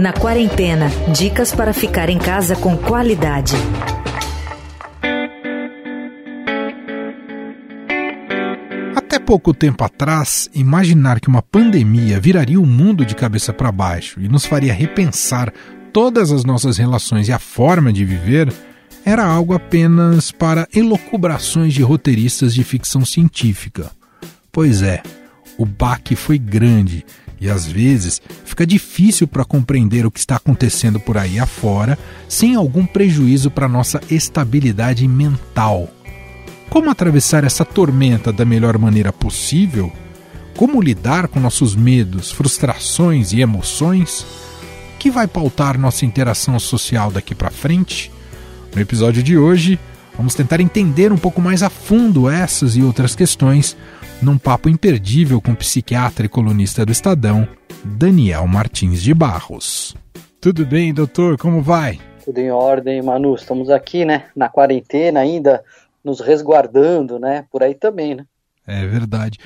Na quarentena, dicas para ficar em casa com qualidade. Até pouco tempo atrás, imaginar que uma pandemia viraria o mundo de cabeça para baixo e nos faria repensar todas as nossas relações e a forma de viver era algo apenas para elocubrações de roteiristas de ficção científica. Pois é, o baque foi grande e às vezes fica difícil para compreender o que está acontecendo por aí afora sem algum prejuízo para nossa estabilidade mental. Como atravessar essa tormenta da melhor maneira possível? Como lidar com nossos medos, frustrações e emoções? O que vai pautar nossa interação social daqui para frente? No episódio de hoje, vamos tentar entender um pouco mais a fundo essas e outras questões num papo imperdível com o psiquiatra e colunista do Estadão, Daniel Martins de Barros. Tudo bem, doutor? Como vai? Tudo em ordem, Manu. Estamos aqui, né, na quarentena ainda, nos resguardando, né, por aí também, né? É verdade.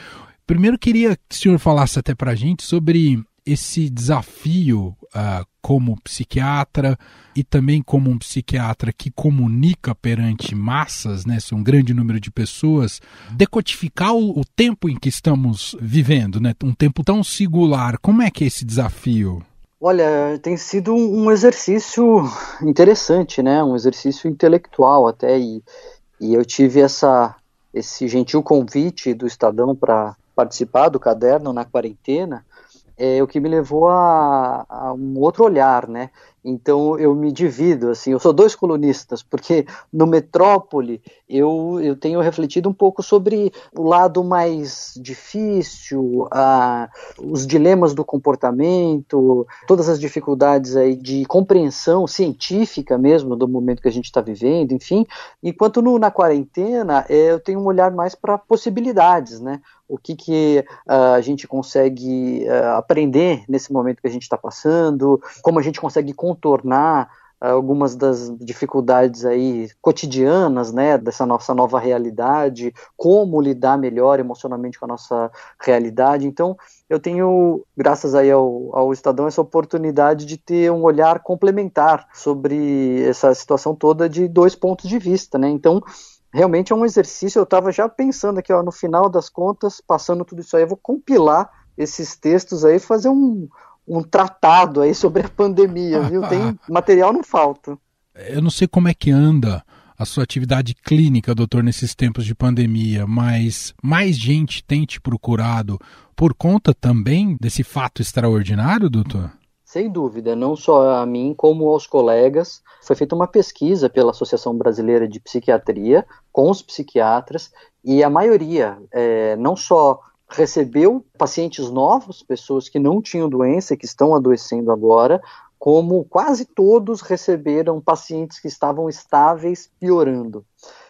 Primeiro queria que o senhor falasse até pra gente sobre esse desafio uh, como psiquiatra e também como um psiquiatra que comunica perante massas, né, um grande número de pessoas, decodificar o, o tempo em que estamos vivendo, né, um tempo tão singular. Como é que é esse desafio? Olha, tem sido um exercício interessante, né, um exercício intelectual até, e, e eu tive essa, esse gentil convite do Estadão para participar do caderno na quarentena, é o que me levou a, a, um outro olhar, né? Então eu me divido, assim, eu sou dois colunistas, porque no Metrópole eu, eu tenho refletido um pouco sobre o lado mais difícil, a, os dilemas do comportamento, todas as dificuldades aí de compreensão científica mesmo do momento que a gente está vivendo, enfim. Enquanto no, na quarentena é, eu tenho um olhar mais para possibilidades, né? o que, que uh, a gente consegue uh, aprender nesse momento que a gente está passando, como a gente consegue contornar algumas das dificuldades aí cotidianas, né, dessa nossa nova realidade, como lidar melhor emocionalmente com a nossa realidade. Então, eu tenho, graças aí ao, ao Estadão, essa oportunidade de ter um olhar complementar sobre essa situação toda de dois pontos de vista, né? Então, realmente é um exercício. Eu estava já pensando aqui, ó, no final das contas, passando tudo isso aí, eu vou compilar esses textos aí, fazer um, um tratado aí sobre a pandemia, viu? Tem material não falta. Eu não sei como é que anda a sua atividade clínica, doutor, nesses tempos de pandemia, mas mais gente tem te procurado por conta também desse fato extraordinário, doutor? Sem dúvida, não só a mim, como aos colegas. Foi feita uma pesquisa pela Associação Brasileira de Psiquiatria com os psiquiatras e a maioria é, não só recebeu pacientes novos, pessoas que não tinham doença e que estão adoecendo agora, como quase todos receberam pacientes que estavam estáveis piorando.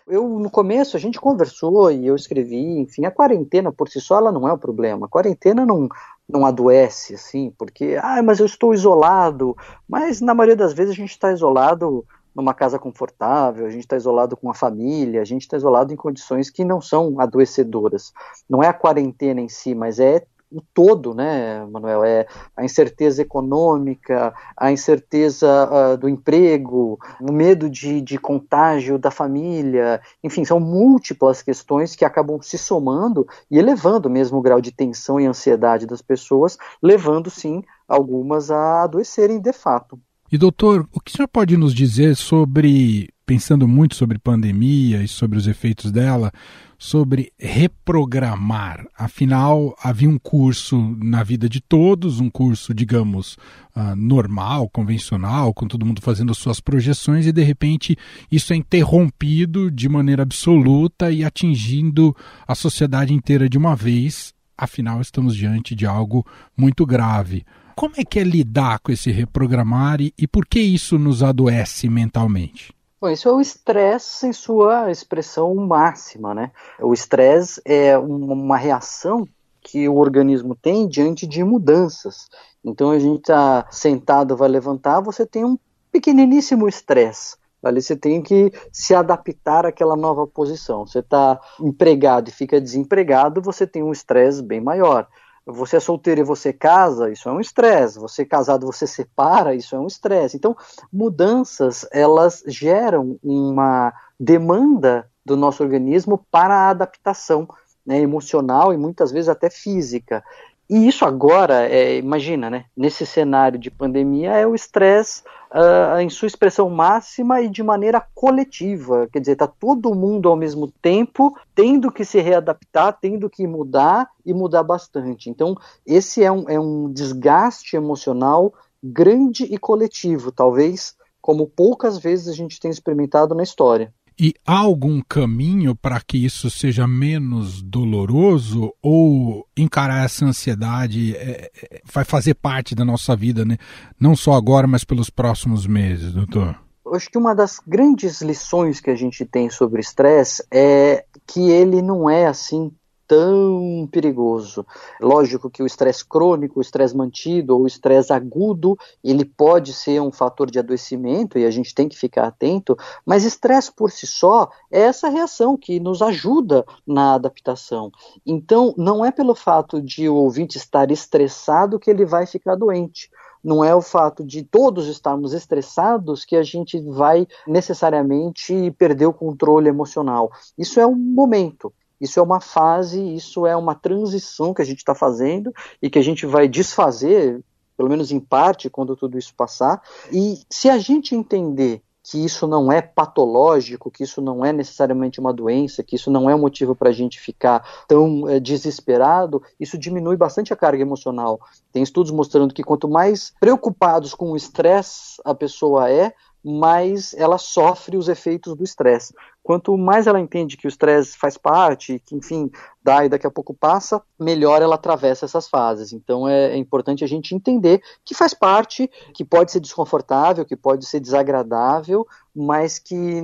Eu, no começo, a gente conversou e eu escrevi, enfim, a quarentena por si só ela não é o problema. A quarentena não, não adoece, assim, porque, ah, mas eu estou isolado. Mas na maioria das vezes a gente está isolado numa casa confortável, a gente está isolado com a família, a gente está isolado em condições que não são adoecedoras. Não é a quarentena em si, mas é o todo, né, Manuel? É a incerteza econômica, a incerteza uh, do emprego, o medo de, de contágio da família, enfim, são múltiplas questões que acabam se somando e elevando mesmo o grau de tensão e ansiedade das pessoas, levando sim algumas a adoecerem de fato. E doutor, o que o senhor pode nos dizer sobre, pensando muito sobre pandemia e sobre os efeitos dela, sobre reprogramar? Afinal, havia um curso na vida de todos, um curso, digamos, uh, normal, convencional, com todo mundo fazendo suas projeções, e de repente isso é interrompido de maneira absoluta e atingindo a sociedade inteira de uma vez. Afinal, estamos diante de algo muito grave. Como é que é lidar com esse reprogramar e, e por que isso nos adoece mentalmente? Bom, isso é o estresse em sua expressão máxima, né? O estresse é uma reação que o organismo tem diante de mudanças. Então a gente está sentado, vai levantar, você tem um pequeniníssimo estresse. Ali você tem que se adaptar àquela nova posição. Você está empregado e fica desempregado, você tem um estresse bem maior você é solteiro e você casa, isso é um estresse. Você é casado, você separa, isso é um estresse. Então, mudanças, elas geram uma demanda do nosso organismo para a adaptação né, emocional e muitas vezes até física. E isso agora, é, imagina, né, nesse cenário de pandemia, é o estresse uh, em sua expressão máxima e de maneira coletiva. Quer dizer, está todo mundo ao mesmo tempo tendo que se readaptar, tendo que mudar e mudar bastante. Então, esse é um, é um desgaste emocional grande e coletivo, talvez como poucas vezes a gente tem experimentado na história. E há algum caminho para que isso seja menos doloroso ou encarar essa ansiedade é, é, vai fazer parte da nossa vida, né? Não só agora, mas pelos próximos meses, doutor? Eu acho que uma das grandes lições que a gente tem sobre estresse é que ele não é assim tão perigoso. Lógico que o estresse crônico, o estresse mantido ou o estresse agudo, ele pode ser um fator de adoecimento e a gente tem que ficar atento, mas estresse por si só é essa reação que nos ajuda na adaptação. Então, não é pelo fato de o ouvinte estar estressado que ele vai ficar doente não é o fato de todos estarmos estressados que a gente vai necessariamente perder o controle emocional. Isso é um momento. Isso é uma fase, isso é uma transição que a gente está fazendo e que a gente vai desfazer, pelo menos em parte, quando tudo isso passar. E se a gente entender que isso não é patológico, que isso não é necessariamente uma doença, que isso não é um motivo para a gente ficar tão é, desesperado, isso diminui bastante a carga emocional. Tem estudos mostrando que quanto mais preocupados com o estresse a pessoa é, mais ela sofre os efeitos do estresse. Quanto mais ela entende que o estresse faz parte, que enfim, dá e daqui a pouco passa, melhor ela atravessa essas fases. Então é, é, importante a gente entender que faz parte, que pode ser desconfortável, que pode ser desagradável, mas que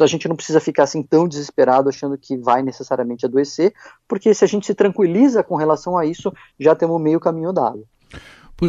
a gente não precisa ficar assim tão desesperado achando que vai necessariamente adoecer, porque se a gente se tranquiliza com relação a isso, já temos meio caminho dado.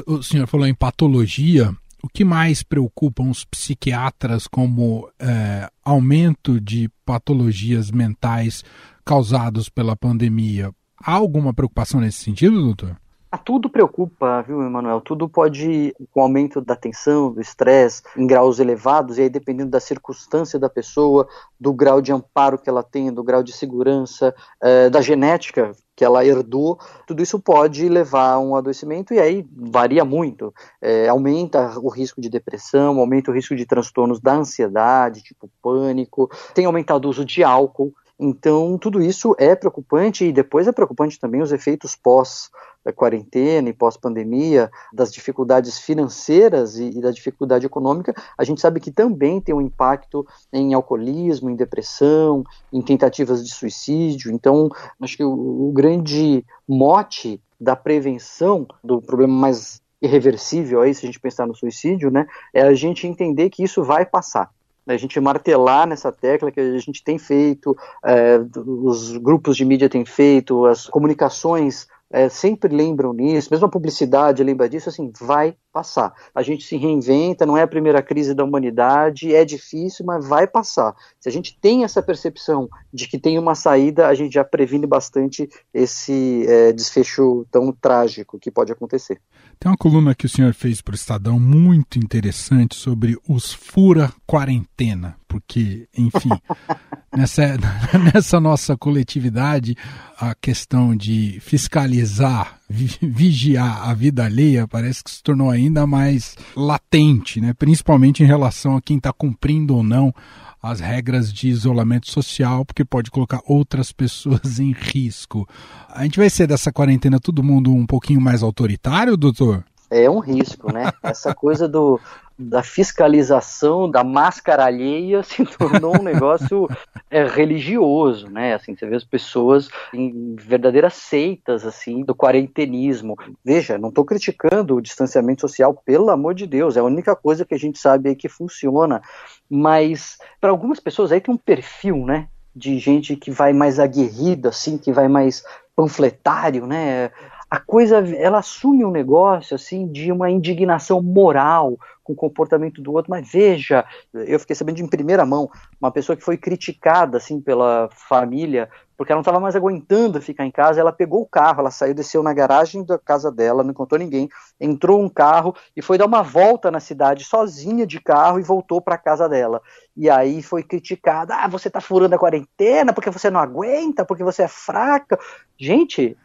O senhor falou em patologia, o que mais preocupa os psiquiatras como é, aumento de patologias mentais causados pela pandemia? Há alguma preocupação nesse sentido, doutor? A tudo preocupa, viu, Emanuel? Tudo pode, com o aumento da tensão, do estresse, em graus elevados, e aí dependendo da circunstância da pessoa, do grau de amparo que ela tem, do grau de segurança, eh, da genética que ela herdou, tudo isso pode levar a um adoecimento e aí varia muito. É, aumenta o risco de depressão, aumenta o risco de transtornos da ansiedade, tipo pânico, tem aumentado o uso de álcool. Então, tudo isso é preocupante e depois é preocupante também os efeitos pós quarentena e pós-pandemia, das dificuldades financeiras e, e, da dificuldade econômica, a gente sabe que também tem um impacto em alcoolismo, em depressão, em tentativas de suicídio. Então, acho que o, o grande mote da prevenção do problema mais irreversível aí, se a gente pensar no suicídio, né, é a gente entender que isso vai passar a gente martelar nessa tecla que a gente tem feito, é, os grupos de mídia têm feito, as comunicações é, sempre lembram nisso, mesmo a publicidade lembra disso, assim, vai passar. A gente se reinventa, não é a primeira crise da humanidade, é difícil, mas vai passar. Se a gente tem essa percepção de que tem uma saída, a gente já previne bastante esse é, desfecho tão trágico que pode acontecer. Tem uma coluna que o senhor fez para o Estadão muito interessante sobre os fura quarentena, porque, enfim, nessa, nessa nossa coletividade, a questão de fiscalizar, vigiar a vida alheia parece que se tornou ainda mais latente, né? principalmente em relação a quem está cumprindo ou não as regras de isolamento social, porque pode colocar outras pessoas em risco. A gente vai ser dessa quarentena todo mundo um pouquinho mais autoritário, doutor? É um risco, né? Essa coisa do da fiscalização da máscara alheia se tornou um negócio é, religioso, né? Assim, você vê as pessoas em verdadeiras seitas assim do quarentenismo. Veja, não estou criticando o distanciamento social, pelo amor de Deus, é a única coisa que a gente sabe aí que funciona. Mas para algumas pessoas aí tem um perfil, né? De gente que vai mais aguerrida, assim, que vai mais panfletário, né? A coisa ela assume um negócio assim de uma indignação moral com o comportamento do outro, mas veja, eu fiquei sabendo em primeira mão, uma pessoa que foi criticada assim pela família porque ela não estava mais aguentando ficar em casa, ela pegou o carro, ela saiu, desceu na garagem da casa dela, não encontrou ninguém, entrou um carro e foi dar uma volta na cidade sozinha de carro e voltou para casa dela. E aí foi criticada, ah, você está furando a quarentena porque você não aguenta, porque você é fraca. Gente,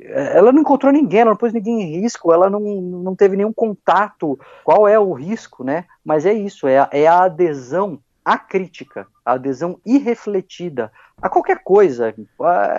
ela não encontrou ninguém, ela não pôs ninguém em risco, ela não, não teve nenhum contato. Qual é o risco, né? Mas é isso, é, é a adesão à crítica, a adesão irrefletida a qualquer coisa.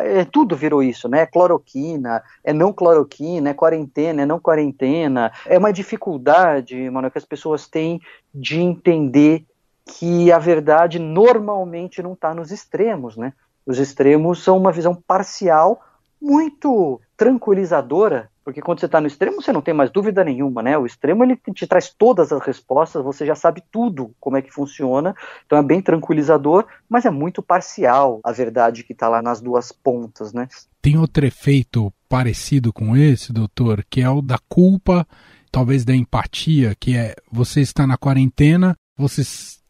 É, tudo virou isso, né? Cloroquina, é não cloroquina, é quarentena, é não quarentena. É uma dificuldade, mano, que as pessoas têm de entender que a verdade normalmente não está nos extremos, né? Os extremos são uma visão parcial muito tranquilizadora porque quando você está no extremo, você não tem mais dúvida nenhuma, né? O extremo ele te traz todas as respostas, você já sabe tudo como é que funciona, então é bem tranquilizador, mas é muito parcial a verdade que está lá nas duas pontas, né? Tem outro efeito parecido com esse, doutor, que é o da culpa, talvez da empatia, que é você está na quarentena, você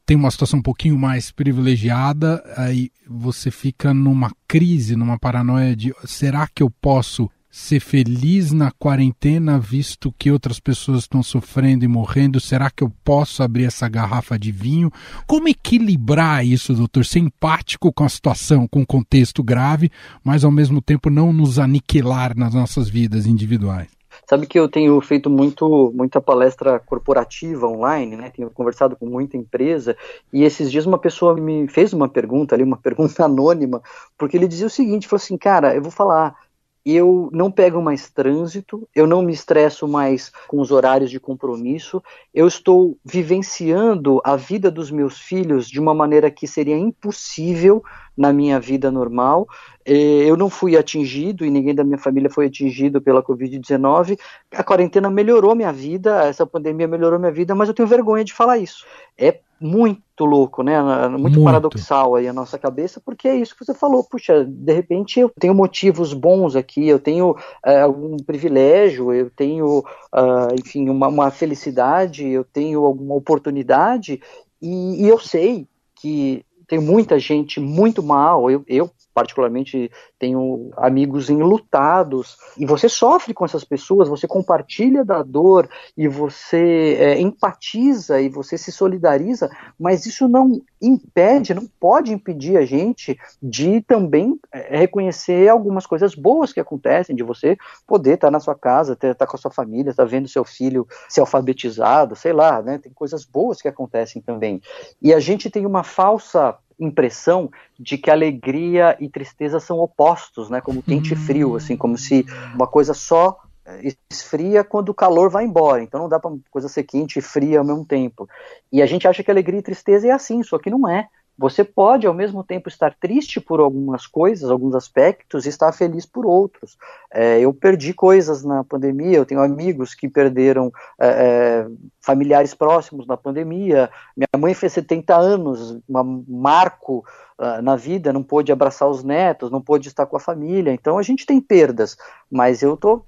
tem uma situação um pouquinho mais privilegiada, aí você fica numa crise, numa paranoia de será que eu posso ser feliz na quarentena, visto que outras pessoas estão sofrendo e morrendo? Será que eu posso abrir essa garrafa de vinho? Como equilibrar isso, doutor? Ser empático com a situação, com o contexto grave, mas ao mesmo tempo não nos aniquilar nas nossas vidas individuais? Sabe que eu tenho feito muito, muita palestra corporativa online, né? Tenho conversado com muita empresa e esses dias uma pessoa me fez uma pergunta ali, uma pergunta anônima, porque ele dizia o seguinte, falou assim, cara, eu vou falar, eu não pego mais trânsito, eu não me estresso mais com os horários de compromisso, eu estou vivenciando a vida dos meus filhos de uma maneira que seria impossível na minha vida normal. Eu não fui atingido e ninguém da minha família foi atingido pela Covid-19. A quarentena melhorou minha vida, essa pandemia melhorou minha vida, mas eu tenho vergonha de falar isso. É muito louco, né? Muito, muito, paradoxal aí a nossa cabeça, porque é isso que você falou. Puxa, de repente eu tenho motivos bons aqui, eu tenho é, algum privilégio, eu tenho, uh, enfim, uma, uma, felicidade, eu tenho alguma oportunidade, e, e eu sei que tem muita gente muito mal. Eu, eu particularmente tenho amigos enlutados e você sofre com essas pessoas, você compartilha da dor e você é, empatiza e você se solidariza, mas isso não impede, não pode impedir a gente de também é, reconhecer algumas coisas boas que acontecem, de você poder estar na sua casa, estar tá com a sua família, estar tá vendo seu filho ser alfabetizado, sei lá, né? Tem coisas boas que acontecem também. E a gente tem uma falsa impressão de que alegria e tristeza são opostos, né? Como quente e frio, assim, como se uma coisa só eh, esfria quando o calor vai embora. Então não dá para coisa ser quente e fria ao mesmo tempo. E a gente acha que alegria e tristeza é assim, só que não é. Você pode, ao mesmo tempo, estar triste por algumas coisas, alguns aspectos, e estar feliz por outros. É, eu perdi coisas na pandemia, eu tenho amigos que perderam é, é familiares próximos na pandemia. Minha mãe fez 70 anos, um marco uh, na vida, não pôde abraçar os netos, não pôde estar com a família. Então a gente tem perdas, mas eu estou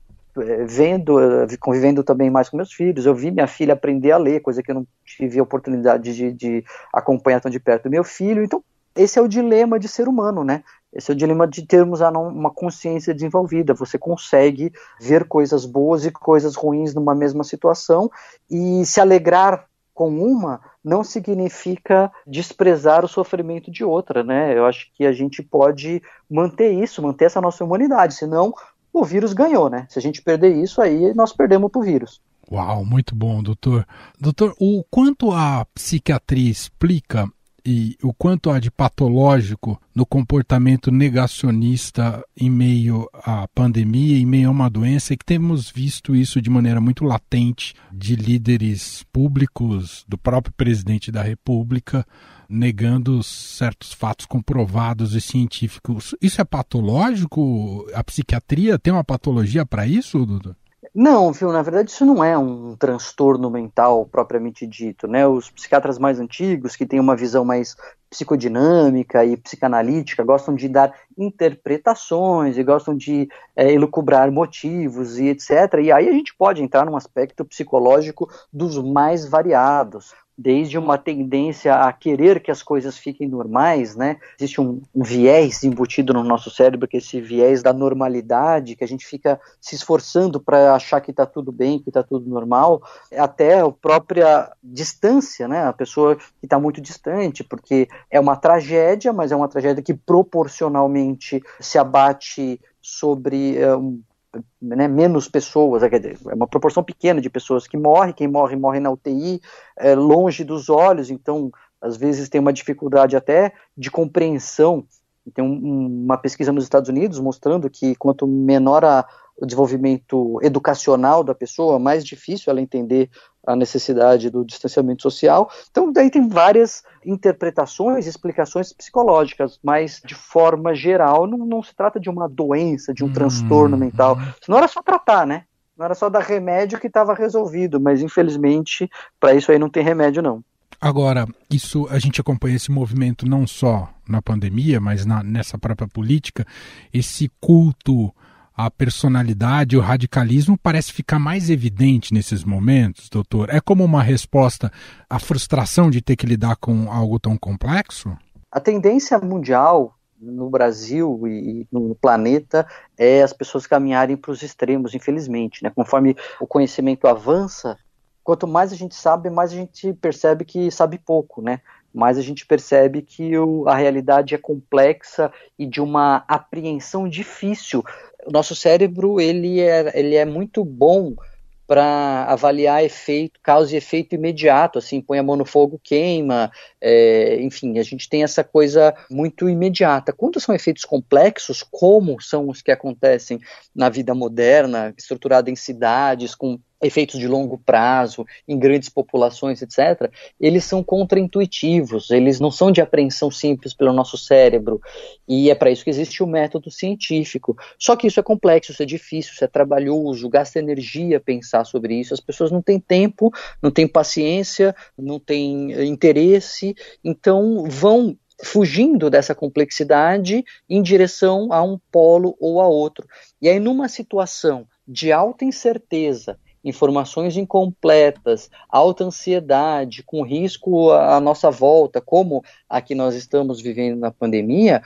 vendo, é, convivendo também mais com meus filhos, eu vi minha filha aprender a ler, coisa que eu não tive a oportunidade de, de acompanhar tão de perto do meu filho. Então, esse é o dilema de ser humano, né? Esse é o dilema de termos uma consciência desenvolvida. Você consegue ver coisas boas e coisas ruins numa mesma situação e se alegrar com uma não significa desprezar o sofrimento de outra, né? Eu acho que a gente pode manter isso, manter essa nossa humanidade, senão o vírus ganhou, né? Se a gente perder isso, aí nós perdemos para o vírus. Uau, muito bom, doutor. Doutor, o quanto a psiquiatria explica e o quanto há de patológico no comportamento negacionista em meio à pandemia, em meio a uma doença, e que temos visto isso de maneira muito latente de líderes públicos, do próprio presidente da República, negando certos fatos comprovados e científicos. Isso é patológico? A psiquiatria tem uma patologia para isso, doutor? Não, viu, na verdade isso não é um transtorno mental propriamente dito, né? Os psiquiatras mais antigos, que têm uma visão mais psicodinâmica e psicanalítica gostam de dar interpretações e gostam de é, elucubrar motivos e etc. E aí a gente pode entrar num aspecto psicológico dos mais variados desde uma tendência a querer que as coisas fiquem normais, né? Existe um, um, viés embutido no nosso cérebro, que é esse viés da normalidade, que a gente fica se esforçando para achar que está tudo bem, que está tudo normal, até a própria distância, né? A pessoa que está muito distante, porque é uma tragédia, mas é uma tragédia que proporcionalmente se abate sobre é, um né, menos pessoas, é, é uma proporção pequena de pessoas que morrem, quem morre, morre na UTI, é, longe dos olhos, então às vezes tem uma dificuldade até de compreensão. Tem um, uma pesquisa nos Estados Unidos mostrando que quanto menor a, o desenvolvimento educacional da pessoa, mais difícil ela entender a necessidade do distanciamento social. Então, daí tem várias interpretações, explicações psicológicas, mas de forma geral não, não se trata de uma doença, de um hum. transtorno mental. Não era só tratar, né? Não era só dar remédio que estava resolvido, mas infelizmente para isso aí não tem remédio não. Agora, isso a gente acompanha esse movimento não só na pandemia, mas na, nessa própria política, esse culto a personalidade, o radicalismo parece ficar mais evidente nesses momentos, doutor? É como uma resposta à frustração de ter que lidar com algo tão complexo? A tendência mundial no Brasil e no planeta é as pessoas caminharem para os extremos, infelizmente. Né? Conforme o conhecimento avança, quanto mais a gente sabe, mais a gente percebe que sabe pouco, né? Mais a gente percebe que o, a realidade é complexa e de uma apreensão difícil o nosso cérebro ele é, ele é muito bom para avaliar efeito, causa e efeito imediato, assim, põe a mão no fogo, queima, é, enfim, a gente tem essa coisa muito imediata. Quando são efeitos complexos, como são os que acontecem na vida moderna, estruturada em cidades, com efeitos de longo prazo em grandes populações, etc., eles são contraintuitivos, eles não são de apreensão simples pelo nosso cérebro, e é para isso que existe o método científico. Só que isso é complexo, isso é difícil, isso é trabalhoso, gasta energia pensar sobre isso, as pessoas não têm tempo, não têm paciência, não têm eh, interesse, então vão fugindo dessa complexidade em direção a um polo ou a outro. E aí, numa situação de alta incerteza informações incompletas, alta ansiedade, com risco à nossa volta, como a que nós estamos vivendo na pandemia,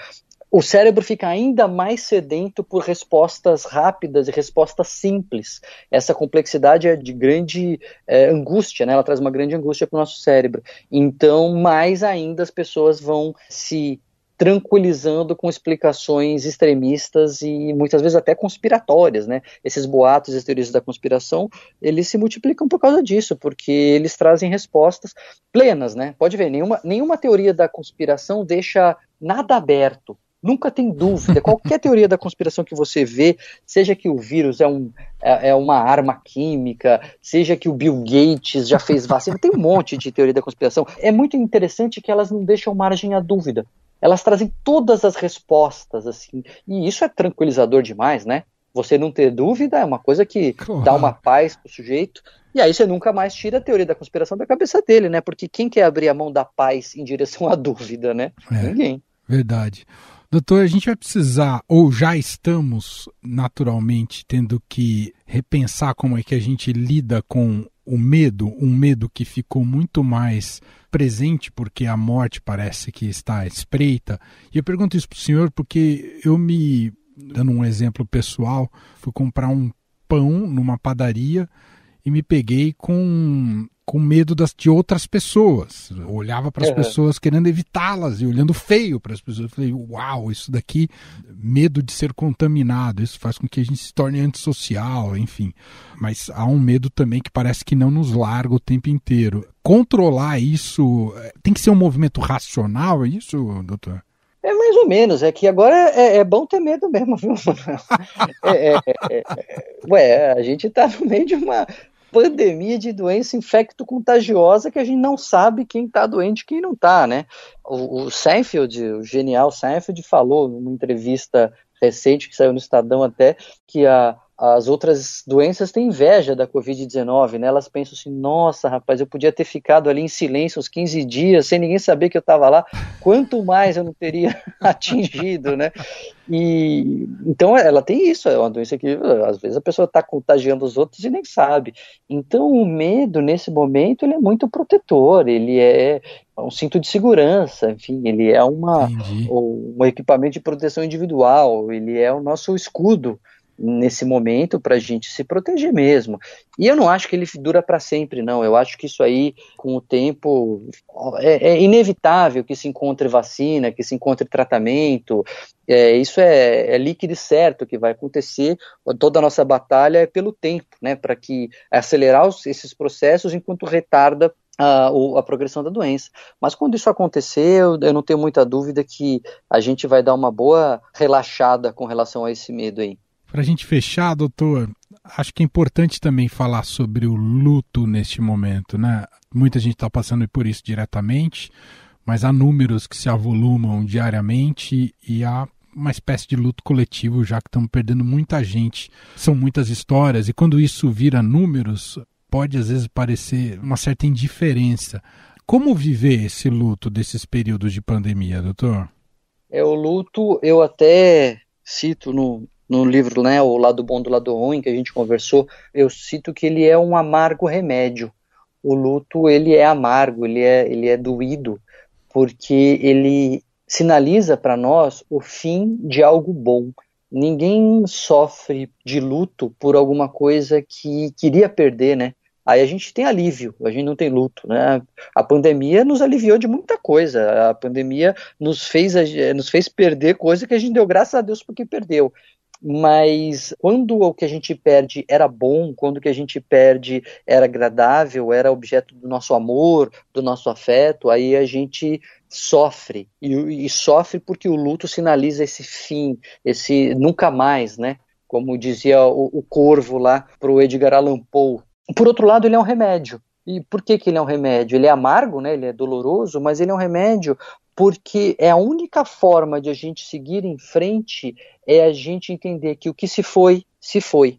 o cérebro fica ainda mais sedento por respostas rápidas e respostas simples. Essa complexidade é de grande é, angústia, né? ela traz uma grande angústia para o nosso cérebro. Então, mais ainda as pessoas vão se tranquilizando com explicações extremistas e muitas vezes até conspiratórias, né? Esses boatos e teorias da conspiração, eles se multiplicam por causa disso, porque eles trazem respostas plenas, né? Pode ver, nenhuma, nenhuma teoria da conspiração deixa nada aberto. Nunca tem dúvida. Qualquer teoria da conspiração que você vê, seja que o vírus é, um, é, é, uma arma química, seja que o Bill Gates já fez vacina, tem um monte de teoria da conspiração. É muito interessante que elas não deixam margem à dúvida elas trazem todas as respostas, assim, e isso é tranquilizador demais, né? Você não ter dúvida é uma coisa que claro. dá uma paz pro sujeito, e aí você nunca mais tira a teoria da conspiração da cabeça dele, né? Porque quem quer abrir a mão da paz em direção à dúvida, né? É, Ninguém. Verdade. Doutor, a gente vai precisar, ou já estamos naturalmente tendo que repensar como é que a gente lida com o medo, um medo que ficou muito mais presente porque a morte parece que está espreita. E eu pergunto isso para o senhor porque eu me, dando um exemplo pessoal, fui comprar um pão numa padaria e me peguei com com medo das, de outras pessoas. Eu olhava para as uhum. pessoas querendo evitá-las e olhando feio para as pessoas. Eu falei, uau, isso daqui, medo de ser contaminado, isso faz com que a gente se torne antissocial, enfim. Mas há um medo também que parece que não nos larga o tempo inteiro. Controlar isso eh, tem que ser um movimento racional, é isso, doutor? É mais ou menos, é que agora é, é bom ter medo mesmo, viu? É, é, é, é, ué, a gente está no meio de uma, pandemia de doença infecto-contagiosa que a gente não sabe quem está doente e quem não está, né? O, o Seinfeld, o genial Seinfeld, falou numa entrevista recente que saiu no Estadão até que a, as outras doenças têm inveja da Covid-19, né? Elas pensam assim, nossa, rapaz, eu podia ter ficado ali em silêncio uns 15 dias, sem ninguém saber que eu estava lá, quanto mais eu não teria atingido, né? E então ela tem isso, é uma doença que às vezes a pessoa está contagiando os outros e nem sabe. Então o medo nesse momento ele é muito protetor, ele é um cinto de segurança, enfim, ele é uma um equipamento de proteção individual, ele é o nosso escudo nesse momento para a gente se proteger mesmo. E eu não acho que ele dura para sempre, não. Eu acho que isso aí, com o tempo, é, é inevitável que se encontre vacina, que se encontre tratamento. É, isso é, é líquido certo que vai acontecer. Toda a nossa batalha é pelo tempo, né? Para que acelerar os, esses processos enquanto retarda a, a, progressão da doença. Mas quando isso acontecer, eu, eu, não tenho muita dúvida que a gente vai dar uma boa relaxada com relação a esse medo aí. Para a gente fechar, doutor, acho que é importante também falar sobre o luto neste momento, né? Muita gente está passando por isso diretamente, mas há números que se avolumam diariamente e há uma espécie de luto coletivo, já que estamos perdendo muita gente. São muitas histórias, e quando isso vira números, pode às vezes parecer uma certa indiferença. Como viver esse luto desses períodos de pandemia, doutor? É o luto, eu até cito no, no livro, né, o lado bom do lado ruim que a gente conversou, eu cito que ele é um amargo remédio. O luto ele é amargo, ele é ele é doído, porque ele sinaliza para nós o fim de algo bom. Ninguém sofre de luto por alguma coisa que queria perder, né? Aí a gente tem alívio, a gente não tem luto, né? A pandemia nos aliviou de muita coisa. A pandemia nos fez, nos fez perder coisa que a gente deu graças a Deus porque perdeu mas quando o que a gente perde era bom, quando o que a gente perde era agradável, era objeto do nosso amor, do nosso afeto, aí a gente sofre e, e sofre porque o luto sinaliza esse fim, esse nunca mais, né? Como dizia o, o Corvo lá para o Edgar Allan Poe. Por outro lado, ele é um remédio. E por que, que ele é um remédio? Ele é amargo, né? ele é doloroso, mas ele é um remédio porque é a única forma de a gente seguir em frente é a gente entender que o que se foi, se foi.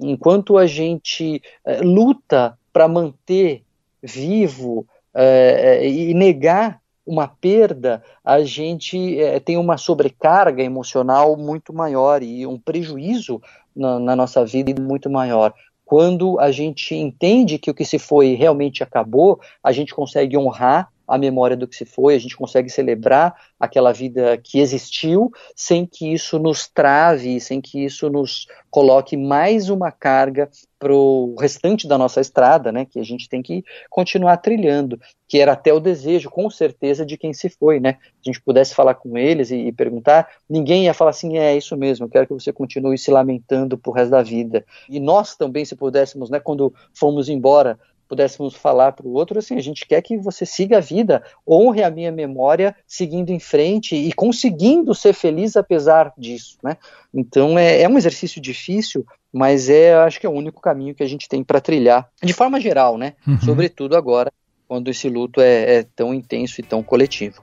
Enquanto a gente é, luta para manter vivo é, e negar uma perda, a gente é, tem uma sobrecarga emocional muito maior e um prejuízo na, na nossa vida muito maior quando a gente entende que o que se foi realmente acabou, a gente consegue honrar a memória do que se foi, a gente consegue celebrar aquela vida que existiu, sem que isso nos trave, sem que isso nos coloque mais uma carga para o restante da nossa estrada, né, que a gente tem que continuar trilhando, que era até o desejo, com certeza, de quem se foi, né, se a gente pudesse falar com eles e, e perguntar, ninguém ia falar assim, é, é isso mesmo, eu quero que você continue se lamentando pro resto da vida, e nós também, se pudéssemos, né, quando fomos embora, pudéssemos falar para o outro assim: a gente quer que você siga a vida, honre a minha memória, seguindo em frente e conseguindo ser feliz apesar disso, né? Então é, é um exercício difícil, mas é acho que é o único caminho que a gente tem para trilhar, de forma geral, né? Uhum. Sobretudo agora, quando esse luto é, é tão intenso e tão coletivo.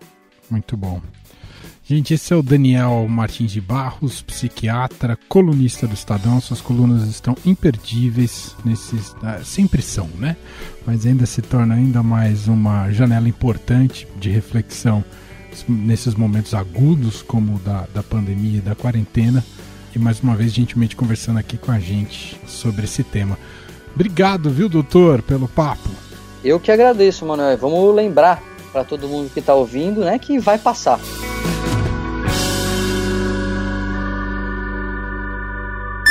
Muito bom. Gente, esse é o Daniel Martins de Barros, psiquiatra, colunista do Estadão. Suas colunas estão imperdíveis, nesses, ah, sempre são, né? Mas ainda se torna ainda mais uma janela importante de reflexão nesses momentos agudos, como o da, da pandemia e da quarentena. E mais uma vez, gentilmente conversando aqui com a gente sobre esse tema. Obrigado, viu, doutor, pelo papo. Eu que agradeço, Manuel. Vamos lembrar para todo mundo que está ouvindo, né, que vai passar.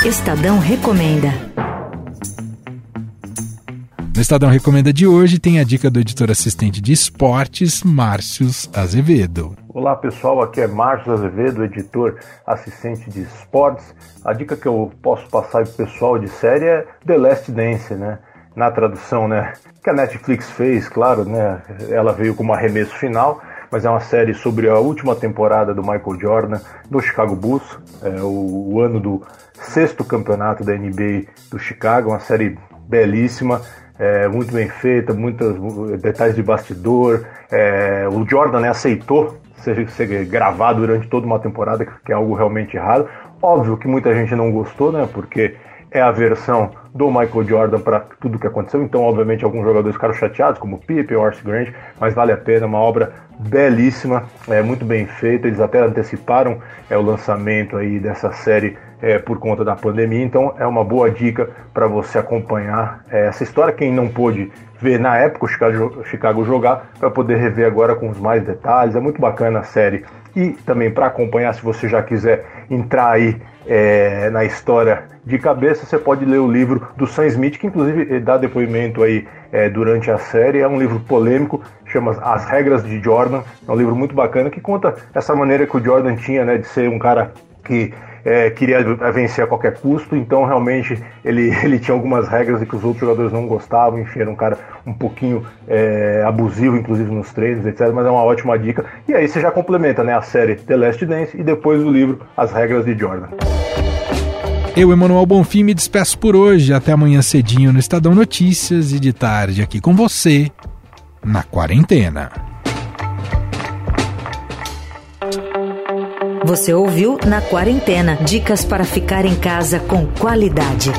Estadão Recomenda. No Estadão Recomenda de hoje tem a dica do editor assistente de esportes, Márcios Azevedo. Olá pessoal, aqui é Márcio Azevedo, editor assistente de esportes. A dica que eu posso passar para o pessoal de série é The Last Dance, né? Na tradução, né? Que a Netflix fez, claro, né? Ela veio com um arremesso final mas é uma série sobre a última temporada do Michael Jordan no Chicago Bulls, é o, o ano do sexto campeonato da NBA do Chicago, uma série belíssima, é, muito bem feita, muitos detalhes de bastidor. É, o Jordan né, aceitou ser, ser, gravado durante toda uma temporada, que é algo realmente raro. Óbvio que muita gente não gostou, né? Porque é a versão do Michael Jordan para tudo que aconteceu. Então, obviamente, alguns jogadores ficaram chateados, como Pippen, Horace Grant, mas vale a pena, uma obra belíssima, é muito bem feita. Eles até anteciparam é, o lançamento aí dessa série é, por conta da pandemia, então é uma boa dica para você acompanhar é, essa história. Quem não pôde ver na época o Chicago, Chicago jogar, para poder rever agora com os mais detalhes. É muito bacana a série. E também para acompanhar, se você já quiser entrar aí é, na história de cabeça, você pode ler o livro do Sam Smith, que inclusive dá depoimento aí é, durante a série. É um livro polêmico, chama As Regras de Jordan. É um livro muito bacana que conta essa maneira que o Jordan tinha né, de ser um cara que é, queria vencer a qualquer custo, então realmente ele, ele tinha algumas regras que os outros jogadores não gostavam, enfim, era um cara um pouquinho é, abusivo, inclusive nos treinos, etc. Mas é uma ótima dica. E aí você já complementa né, a série The Last Dance e depois o livro As Regras de Jordan. Eu, Emanuel Bonfim, me despeço por hoje. Até amanhã cedinho no Estadão Notícias e de tarde aqui com você na quarentena. Você ouviu Na Quarentena dicas para ficar em casa com qualidade.